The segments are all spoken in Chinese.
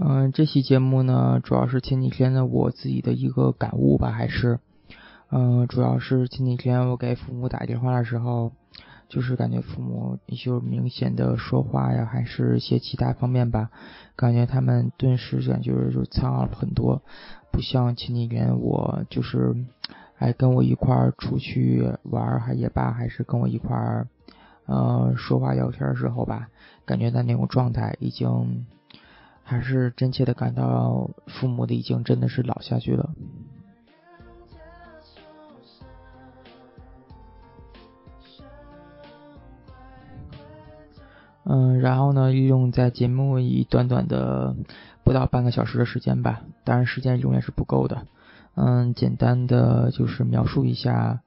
嗯，这期节目呢，主要是前几天的我自己的一个感悟吧，还是，嗯，主要是前几天我给父母打电话的时候，就是感觉父母就明显的说话呀，还是一些其他方面吧，感觉他们顿时感觉就苍老了很多，不像前几天我就是，还跟我一块儿出去玩还也罢，还是跟我一块儿，呃，说话聊天的时候吧，感觉他那种状态已经。还是真切的感到父母的已经真的是老下去了。嗯，然后呢，利用在节目以短短的不到半个小时的时间吧，当然时间永远是不够的。嗯，简单的就是描述一下。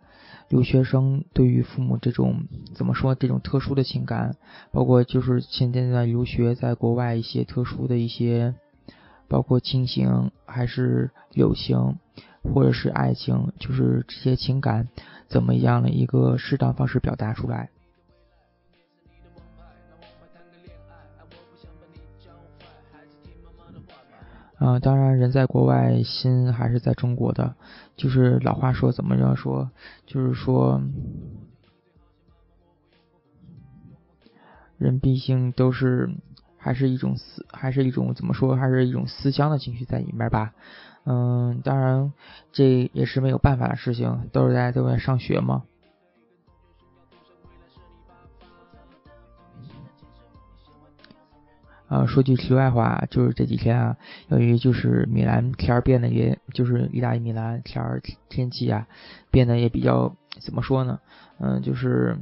留学生对于父母这种怎么说这种特殊的情感，包括就是现在在留学在国外一些特殊的一些，包括亲情还是友情，或者是爱情，就是这些情感怎么样的一个适当方式表达出来。嗯，当然，人在国外，心还是在中国的。就是老话说，怎么着说？就是说，人毕竟都是还是一种思，还是一种怎么说？还是一种思乡的情绪在里面吧。嗯，当然，这也是没有办法的事情，都是大家都在上学嘛。啊，说句题外话，就是这几天啊，由于就是米兰天儿变得也，就是意大利米兰天儿天气啊，变得也比较怎么说呢？嗯，就是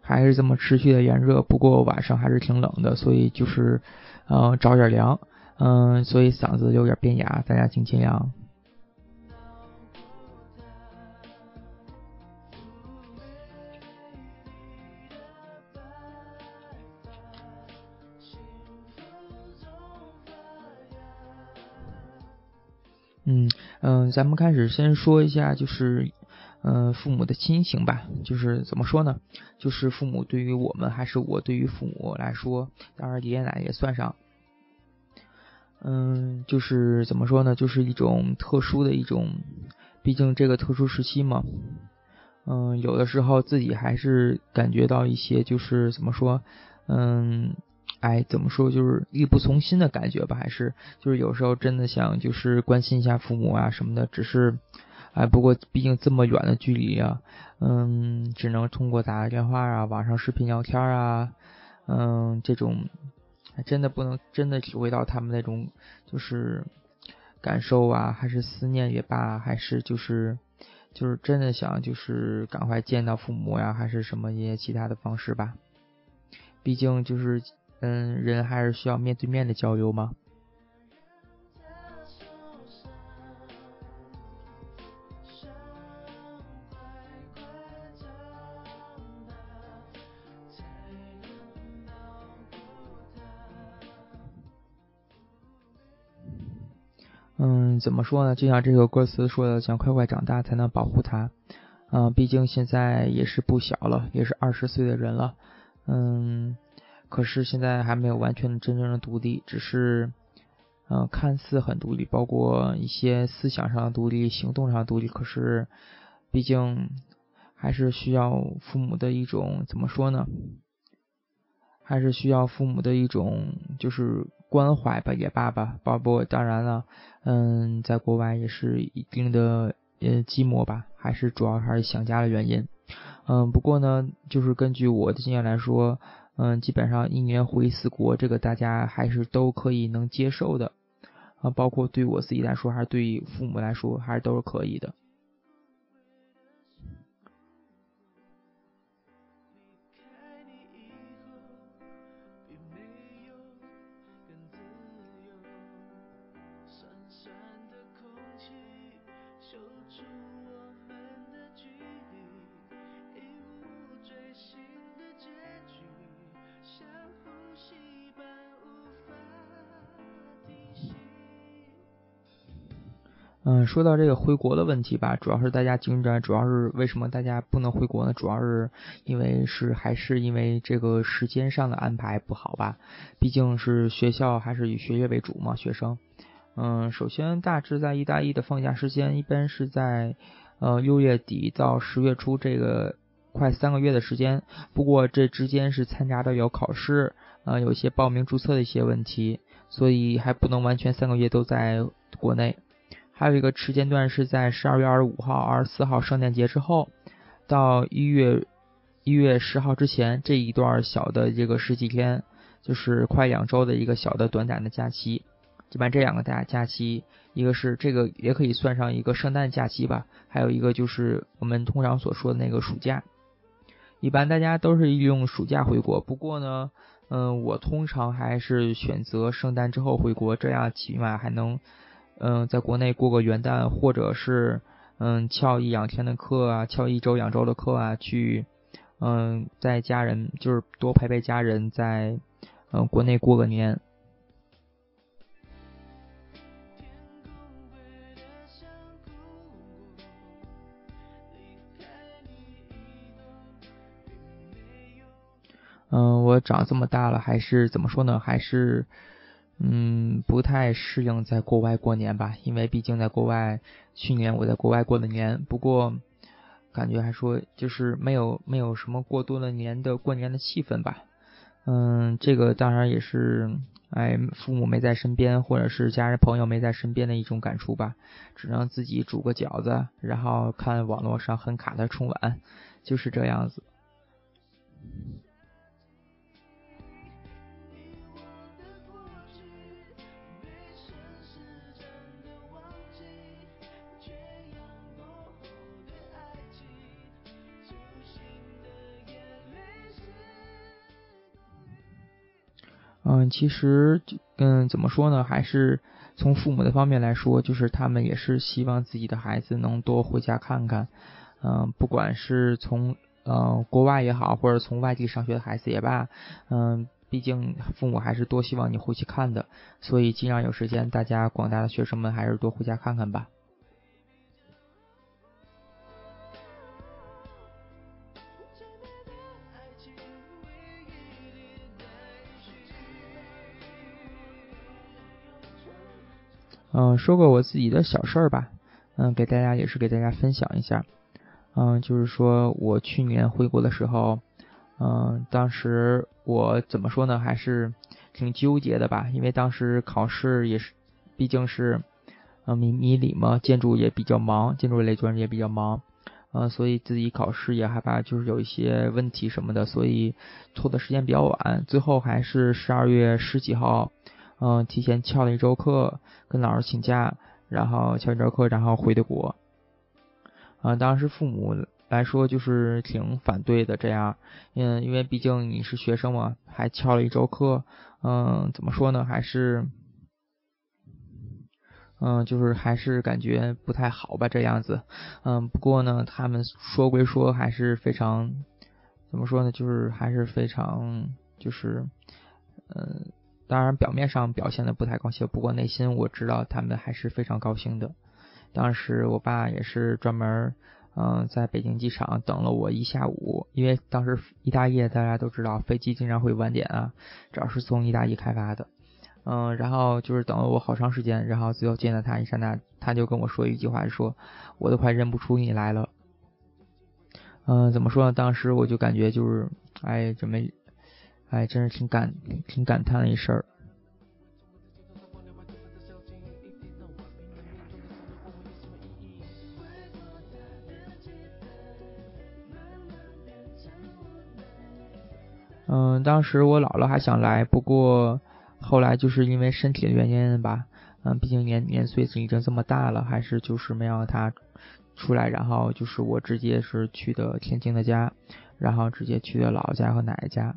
还是这么持续的炎热，不过晚上还是挺冷的，所以就是嗯着点凉，嗯，所以嗓子有点变哑，大家请见谅。咱们开始先说一下，就是嗯父母的亲情吧。就是怎么说呢？就是父母对于我们，还是我对于父母来说，当然爷爷奶奶也算上。嗯，就是怎么说呢？就是一种特殊的一种，毕竟这个特殊时期嘛。嗯，有的时候自己还是感觉到一些，就是怎么说？嗯。哎，怎么说就是力不从心的感觉吧？还是就是有时候真的想就是关心一下父母啊什么的，只是哎，不过毕竟这么远的距离啊，嗯，只能通过打个电话啊、网上视频聊天啊，嗯，这种真的不能真的体会到他们那种就是感受啊，还是思念也罢，还是就是就是真的想就是赶快见到父母呀，还是什么一些其他的方式吧？毕竟就是。嗯，人还是需要面对面的交流吗？嗯，怎么说呢？就像这首歌词说的，想快快长大才能保护他。嗯，毕竟现在也是不小了，也是二十岁的人了。嗯。可是现在还没有完全真正的独立，只是，嗯，看似很独立，包括一些思想上的独立、行动上独立。可是，毕竟还是需要父母的一种怎么说呢？还是需要父母的一种就是关怀吧，也罢吧。包括当然了，嗯，在国外也是一定的呃寂寞吧，还是主要还是想家的原因。嗯，不过呢，就是根据我的经验来说。嗯，基本上一年回一次国，这个大家还是都可以能接受的，啊，包括对我自己来说，还是对父母来说，还是都是可以的。说到这个回国的问题吧，主要是大家紧张，主要是为什么大家不能回国呢？主要是因为是还是因为这个时间上的安排不好吧？毕竟是学校还是以学业为主嘛，学生。嗯，首先大致在一大一的放假时间，一般是在呃六月底到十月初这个快三个月的时间。不过这之间是参加的有考试，呃，有一些报名注册的一些问题，所以还不能完全三个月都在国内。还有一个时间段是在十二月二十五号、二十四号圣诞节之后，到一月一月十号之前这一段小的这个十几天，就是快两周的一个小的短暂的假期。一般这两个大假期，一个是这个也可以算上一个圣诞假期吧，还有一个就是我们通常所说的那个暑假。一般大家都是利用暑假回国，不过呢，嗯，我通常还是选择圣诞之后回国，这样起码还能。嗯，在国内过个元旦，或者是嗯翘一两天的课啊，翘一周两周的课啊，去嗯在家人就是多陪陪家人，在嗯国内过个年。嗯，我长这么大了，还是怎么说呢？还是。嗯，不太适应在国外过年吧，因为毕竟在国外，去年我在国外过的年，不过感觉还说就是没有没有什么过多的年的过年的气氛吧。嗯，这个当然也是，哎，父母没在身边，或者是家人朋友没在身边的一种感触吧，只能自己煮个饺子，然后看网络上很卡的春晚，就是这样子。嗯，其实，嗯，怎么说呢？还是从父母的方面来说，就是他们也是希望自己的孩子能多回家看看。嗯，不管是从呃国外也好，或者从外地上学的孩子也罢，嗯，毕竟父母还是多希望你回去看的。所以，尽量有时间，大家广大的学生们还是多回家看看吧。嗯，说个我自己的小事儿吧，嗯，给大家也是给大家分享一下，嗯，就是说我去年回国的时候，嗯，当时我怎么说呢，还是挺纠结的吧，因为当时考试也是，毕竟是，嗯，迷迷理嘛，建筑也比较忙，建筑类专业也比较忙，嗯，所以自己考试也害怕就是有一些问题什么的，所以拖的时间比较晚，最后还是十二月十几号。嗯，提前翘了一周课，跟老师请假，然后翘一周课，然后回的国。啊，当时父母来说就是挺反对的，这样，嗯，因为毕竟你是学生嘛，还翘了一周课，嗯，怎么说呢，还是，嗯，就是还是感觉不太好吧，这样子。嗯，不过呢，他们说归说，还是非常，怎么说呢，就是还是非常，就是，嗯。当然，表面上表现的不太高兴，不过内心我知道他们还是非常高兴的。当时我爸也是专门，嗯，在北京机场等了我一下午，因为当时一大夜大家都知道飞机经常会晚点啊，主要是从意大利开发的，嗯，然后就是等了我好长时间，然后最后见到他一刹那，他就跟我说一句话，说我都快认不出你来了。嗯，怎么说呢？当时我就感觉就是，哎，准备。哎，真是挺感挺感叹的一事儿。嗯，当时我姥姥还想来，不过后来就是因为身体的原因吧，嗯，毕竟年年岁已经这么大了，还是就是没让她出来。然后就是我直接是去的天津的家，然后直接去的姥姥家和奶奶家。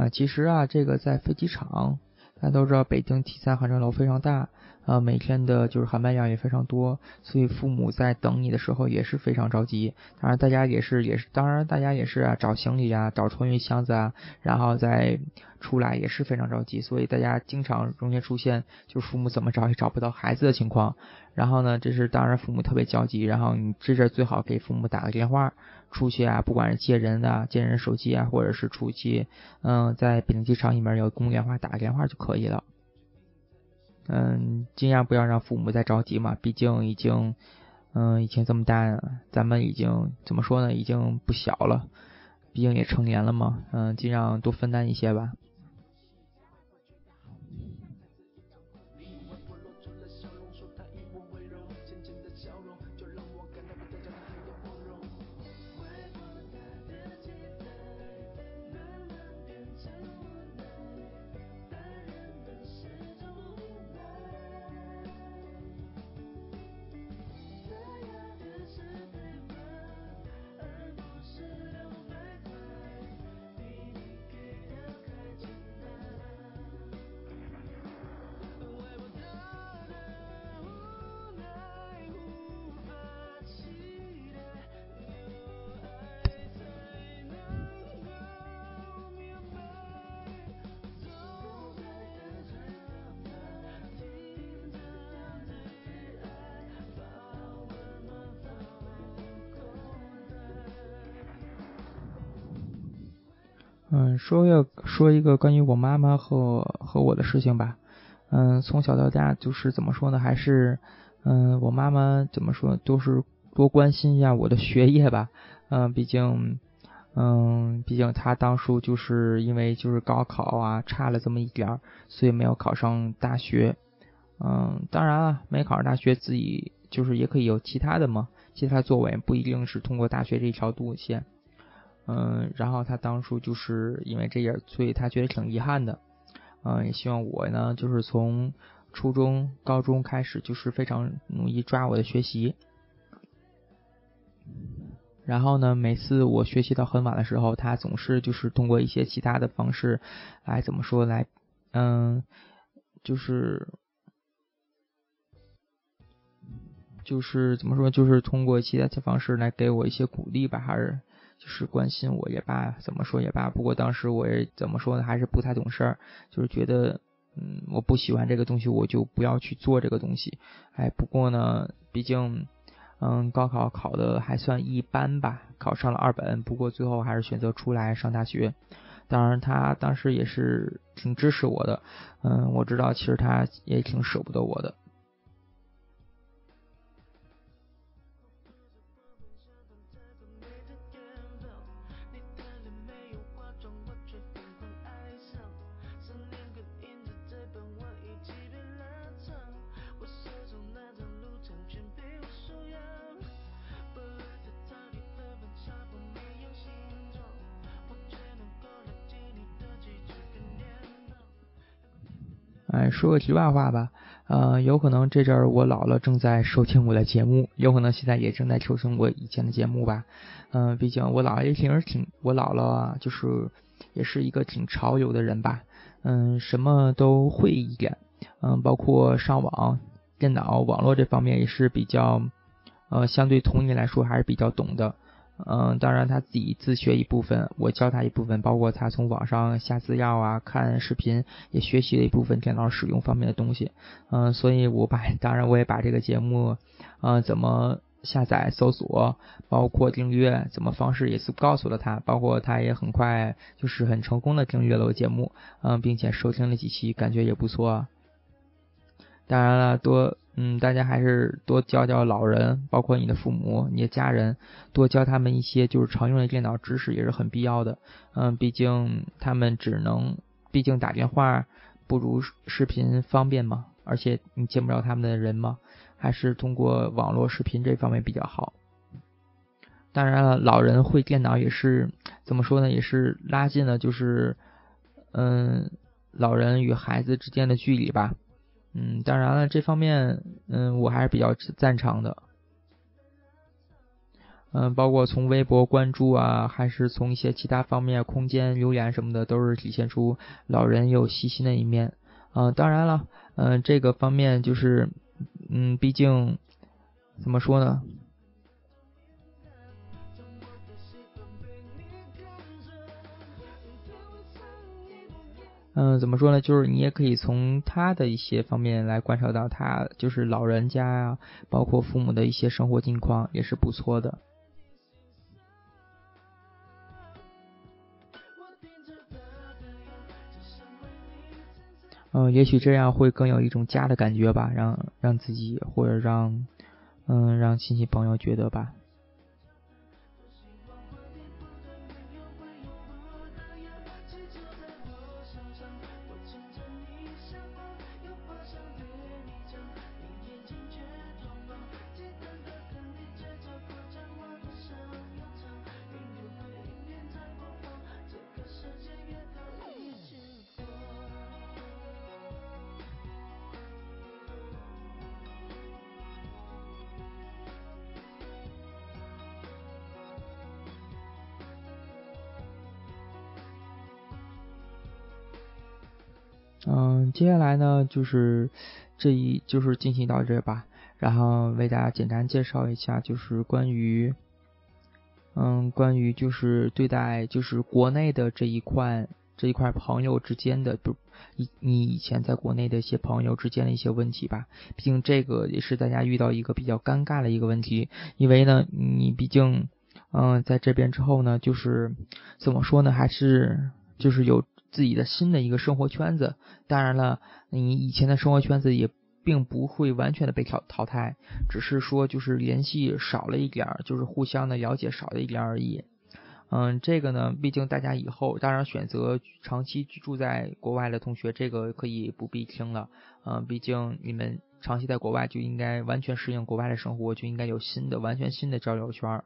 啊，其实啊，这个在飞机场，大家都知道北京 T 三航站楼非常大。呃，每天的就是航班量也非常多，所以父母在等你的时候也是非常着急。当然，大家也是也是，当然大家也是啊，找行李啊，找托运箱子啊，然后再出来也是非常着急。所以大家经常容易出现，就是父母怎么找也找不到孩子的情况。然后呢，这是当然父母特别焦急。然后你这阵最好给父母打个电话，出去啊，不管是接人的接人手机啊，或者是出去，嗯，在北京机场里面有公用电话打个电话就可以了。嗯，尽量不要让父母再着急嘛，毕竟已经，嗯，已经这么大，咱们已经怎么说呢，已经不小了，毕竟也成年了嘛，嗯，尽量多分担一些吧。嗯，说要说一个关于我妈妈和和我的事情吧。嗯，从小到大就是怎么说呢？还是嗯，我妈妈怎么说都是多关心一下我的学业吧。嗯，毕竟嗯，毕竟她当初就是因为就是高考啊差了这么一点儿，所以没有考上大学。嗯，当然了，没考上大学自己就是也可以有其他的嘛，其他作为不一定是通过大学这条路线。嗯，然后他当初就是因为这样，所以他觉得挺遗憾的。嗯，也希望我呢，就是从初中、高中开始，就是非常努力抓我的学习。然后呢，每次我学习到很晚的时候，他总是就是通过一些其他的方式来怎么说来，嗯，就是就是怎么说，就是通过其他的方式来给我一些鼓励吧，还是。就是关心我也罢，怎么说也罢。不过当时我也怎么说呢，还是不太懂事儿，就是觉得，嗯，我不喜欢这个东西，我就不要去做这个东西。哎，不过呢，毕竟，嗯，高考考的还算一般吧，考上了二本。不过最后还是选择出来上大学。当然，他当时也是挺支持我的。嗯，我知道其实他也挺舍不得我的。哎，说个题外话吧，呃，有可能这阵儿我姥姥正在收听我的节目，有可能现在也正在收听我以前的节目吧，嗯，毕竟我姥爷也挺挺，我姥姥啊就是也是一个挺潮流的人吧，嗯，什么都会一点，嗯，包括上网、电脑、网络这方面也是比较，呃，相对同龄来说还是比较懂的。嗯，当然他自己自学一部分，我教他一部分，包括他从网上下资料啊、看视频，也学习了一部分电脑使用方面的东西。嗯，所以我把，当然我也把这个节目，嗯，怎么下载、搜索，包括订阅，怎么方式也是告诉了他，包括他也很快就是很成功的订阅了我节目，嗯，并且收听了几期，感觉也不错。当然了，多。嗯，大家还是多教教老人，包括你的父母、你的家人，多教他们一些就是常用的电脑知识也是很必要的。嗯，毕竟他们只能，毕竟打电话不如视频方便嘛，而且你见不着他们的人嘛，还是通过网络视频这方面比较好。当然了，老人会电脑也是怎么说呢？也是拉近了就是嗯，老人与孩子之间的距离吧。嗯，当然了，这方面，嗯，我还是比较赞成的。嗯，包括从微博关注啊，还是从一些其他方面，空间留言什么的，都是体现出老人有细心的一面。嗯，当然了，嗯，这个方面就是，嗯，毕竟怎么说呢？嗯，怎么说呢？就是你也可以从他的一些方面来观察到他，就是老人家呀，包括父母的一些生活境况也是不错的。嗯，也许这样会更有一种家的感觉吧，让让自己或者让嗯让亲戚朋友觉得吧。嗯，接下来呢，就是这一就是进行到这吧，然后为大家简单介绍一下，就是关于，嗯，关于就是对待就是国内的这一块这一块朋友之间的，就，你你以前在国内的一些朋友之间的一些问题吧，毕竟这个也是大家遇到一个比较尴尬的一个问题，因为呢，你毕竟，嗯，在这边之后呢，就是怎么说呢，还是就是有。自己的新的一个生活圈子，当然了，你以前的生活圈子也并不会完全的被淘淘汰，只是说就是联系少了一点儿，就是互相的了解少了一点而已。嗯，这个呢，毕竟大家以后当然选择长期居住在国外的同学，这个可以不必听了。嗯，毕竟你们长期在国外就应该完全适应国外的生活，就应该有新的完全新的交流圈儿。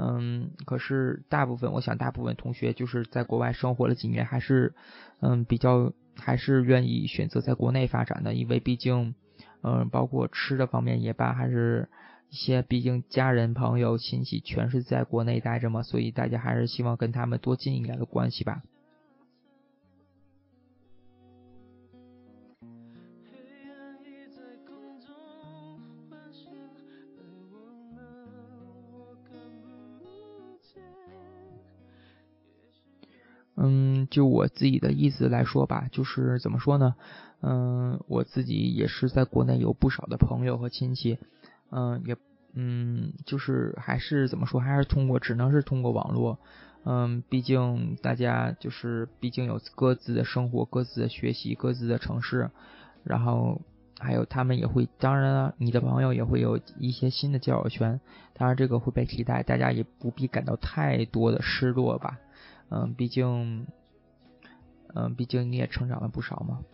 嗯，可是大部分，我想大部分同学就是在国外生活了几年，还是嗯比较还是愿意选择在国内发展的，因为毕竟嗯包括吃的方面也罢，还是一些毕竟家人朋友亲戚全是在国内待着嘛，所以大家还是希望跟他们多近一点的关系吧。嗯，就我自己的意思来说吧，就是怎么说呢？嗯，我自己也是在国内有不少的朋友和亲戚，嗯，也嗯，就是还是怎么说，还是通过，只能是通过网络。嗯，毕竟大家就是毕竟有各自的生活、各自的学习、各自的城市，然后还有他们也会，当然了，你的朋友也会有一些新的交友圈，当然这个会被替代，大家也不必感到太多的失落吧。嗯，毕竟，嗯，毕竟你也成长了不少嘛。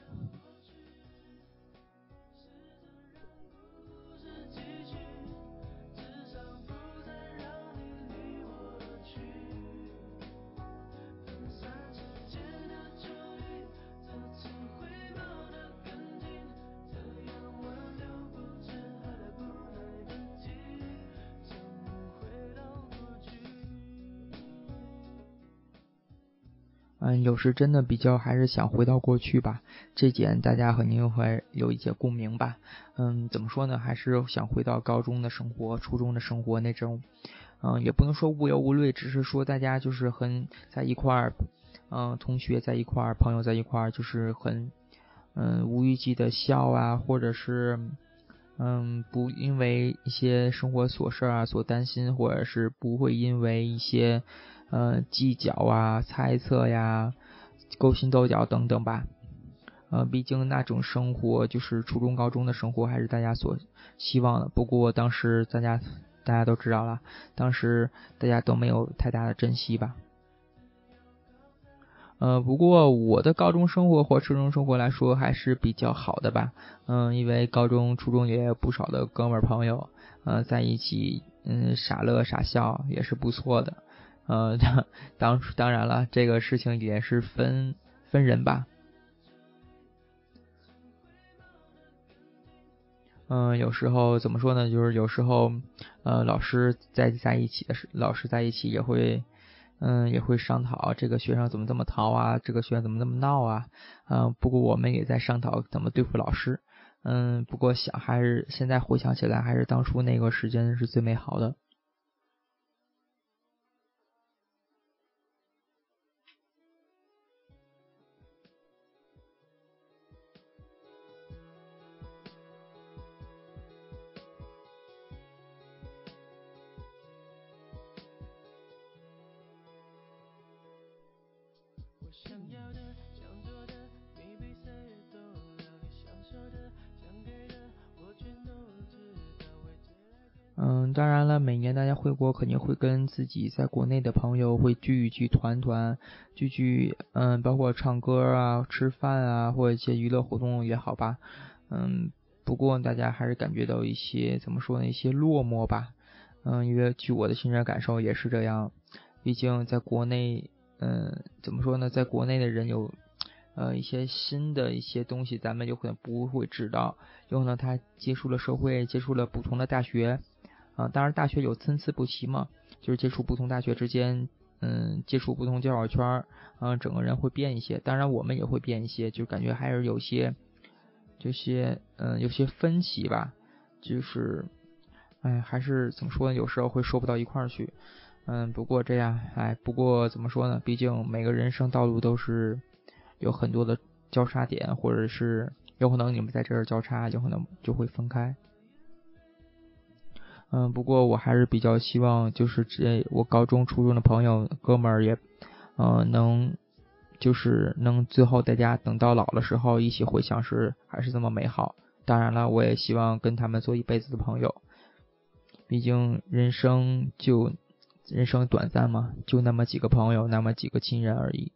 嗯，有时真的比较还是想回到过去吧，这点大家肯定会有一些共鸣吧。嗯，怎么说呢？还是想回到高中的生活、初中的生活那种。嗯，也不能说无忧无虑，只是说大家就是很在一块儿，嗯，同学在一块儿，朋友在一块儿，就是很嗯无预计的笑啊，或者是嗯不因为一些生活琐事啊所担心，或者是不会因为一些。嗯，计较啊，猜测呀，勾心斗角等等吧。呃，毕竟那种生活就是初中、高中的生活，还是大家所希望的。不过当时大家大家都知道了，当时大家都没有太大的珍惜吧。呃，不过我的高中生活或初中生活来说还是比较好的吧。嗯，因为高中、初中也有不少的哥们儿朋友，呃，在一起，嗯，傻乐傻笑也是不错的。呃，当当当然了，这个事情也是分分人吧。嗯，有时候怎么说呢？就是有时候，呃，老师在在一起的时，老师在一起也会，嗯，也会商讨这个学生怎么这么淘啊，这个学生怎么这么闹啊，嗯，不过我们也在商讨怎么对付老师，嗯，不过想还是现在回想起来，还是当初那个时间是最美好的。回国肯定会跟自己在国内的朋友会聚一聚，团团聚聚，嗯，包括唱歌啊、吃饭啊，或者一些娱乐活动也好吧。嗯，不过大家还是感觉到一些怎么说呢，一些落寞吧。嗯，因为据我的亲身感受也是这样，毕竟在国内，嗯，怎么说呢，在国内的人有。呃，一些新的一些东西，咱们有可能不会知道。有可能他接触了社会，接触了不同的大学，啊，当然大学有参差不齐嘛，就是接触不同大学之间，嗯，接触不同交友圈，嗯，整个人会变一些。当然我们也会变一些，就感觉还是有些，这些，嗯，有些分歧吧。就是，哎，还是怎么说呢？有时候会说不到一块儿去。嗯，不过这样，哎，不过怎么说呢？毕竟每个人生道路都是。有很多的交叉点，或者是有可能你们在这儿交叉，有可能就会分开。嗯，不过我还是比较希望，就是这我高中、初中的朋友、哥们儿也，嗯，能就是能最后大家等到老的时候一起回想时，还是这么美好。当然了，我也希望跟他们做一辈子的朋友。毕竟人生就人生短暂嘛，就那么几个朋友，那么几个亲人而已。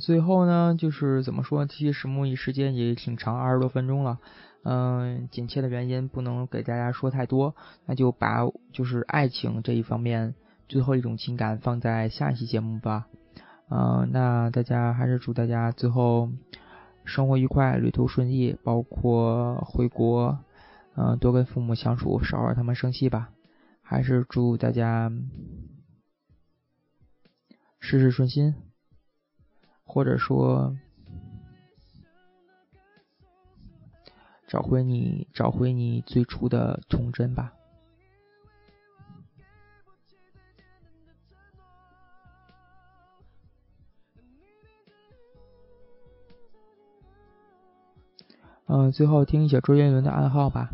最后呢，就是怎么说？其实木易时间也挺长，二十多分钟了。嗯，紧切的原因不能给大家说太多，那就把就是爱情这一方面最后一种情感放在下一期节目吧。嗯，那大家还是祝大家最后生活愉快，旅途顺利，包括回国，嗯，多跟父母相处，少让他们生气吧。还是祝大家事事顺心。或者说，找回你，找回你最初的童真吧。嗯，最后听一下周杰伦的暗号吧。